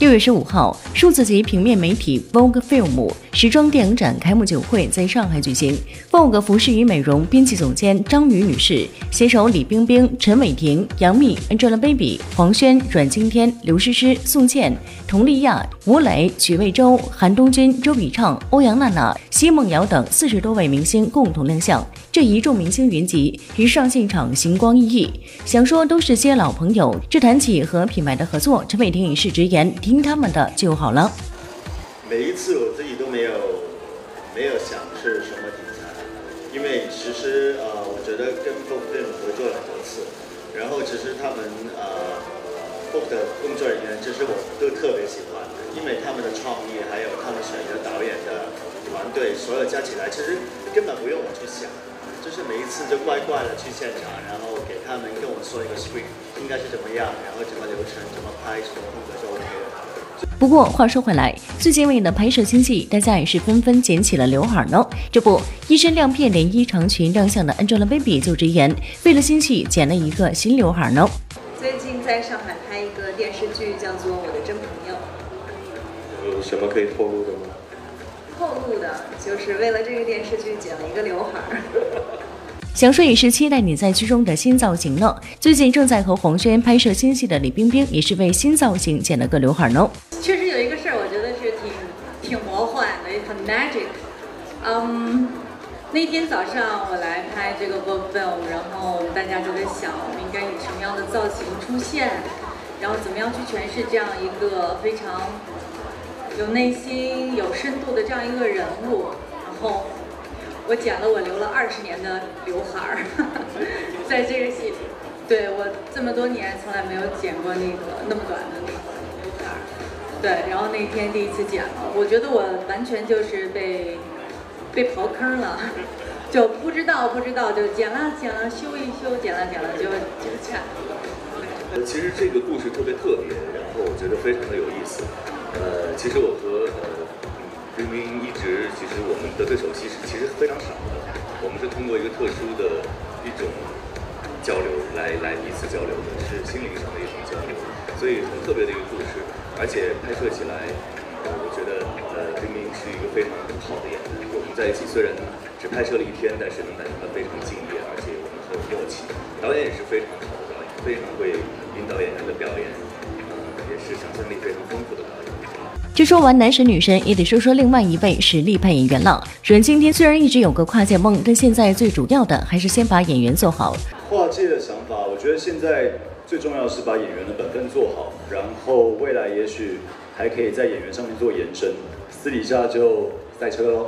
六月十五号，数字级平面媒体 Vogue Film 时装电影展开幕酒会在上海举行。Vogue 服饰与美容编辑总监张宇女士携手李冰冰、陈伟霆、杨幂、Angelababy、黄轩、阮经天、刘诗诗、宋茜、佟丽娅、吴磊、许魏洲、韩东君、周笔畅、欧阳娜娜、奚梦瑶等四十多位明星共同亮相。这一众明星云集，一上现场星光熠熠。想说都是些老朋友，这谈起和品牌的合作，陈伟霆也是直言。听他们的就好了。每一次我自己都没有没有想是什么题材，因为其实呃，我觉得跟 b o 合作了很多次，然后其实他们呃 b o 的工作人员，其实我都特别喜欢，因为他们的创意还有他们选择导演的团队，所有加起来，其实根本不用我去想，就是每一次就乖乖的去现场，然后给他们跟我说一个 script 应该是怎么样，然后怎么流程，怎么拍，什么风格就 OK 了。不过话说回来，最近为了拍摄新戏，大家也是纷纷剪起了刘海呢。这不，一身亮片连衣长裙亮相的 Angelababy 就直言，为了新戏剪了一个新刘海呢。最近在上海拍一个电视剧，叫做《我的真朋友》。有什么可以透露的吗？透露的就是为了这个电视剧剪了一个刘海儿。想说也是期待你在剧中的新造型呢。最近正在和黄轩拍摄新戏的李冰冰，也是为新造型剪了个刘海呢。确实有一个事儿，我觉得是挺挺魔幻的，也很 magic。嗯，那天早上我来拍这个 film，然后大家就在想，我们应该以什么样的造型出现，然后怎么样去诠释这样一个非常有内心、有深度的这样一个人物，然后。我剪了我留了二十年的刘海儿，在这个戏里，对我这么多年从来没有剪过那个那么短的那个刘海儿，对，然后那天第一次剪了，我觉得我完全就是被被刨坑了，就不知道不知道就剪了剪了修一修剪了剪了就就剪。呃，呃其实这个故事特别特别，然后我觉得非常的有意思。呃，其实我和呃。冰冰一直，其实我们的对手戏是其实非常少的，我们是通过一个特殊的一种交流来来彼此交流的，是心灵上的一种交流，所以很特别的一个故事，而且拍摄起来，呃，我觉得呃，冰冰是一个非常好的演员。我们在一起虽然只拍摄了一天，但是能感觉到非常敬业，而且我们很有默契。导演也是非常好的，非常会引导演员的表演，呃，也是想象力非常丰富的导演。这说完男神女神，也得说说另外一位实力派演员了。阮经天虽然一直有个跨界梦，但现在最主要的还是先把演员做好。跨界的想法，我觉得现在最重要是把演员的本分做好，然后未来也许还可以在演员上面做延伸，私底下就赛车喽。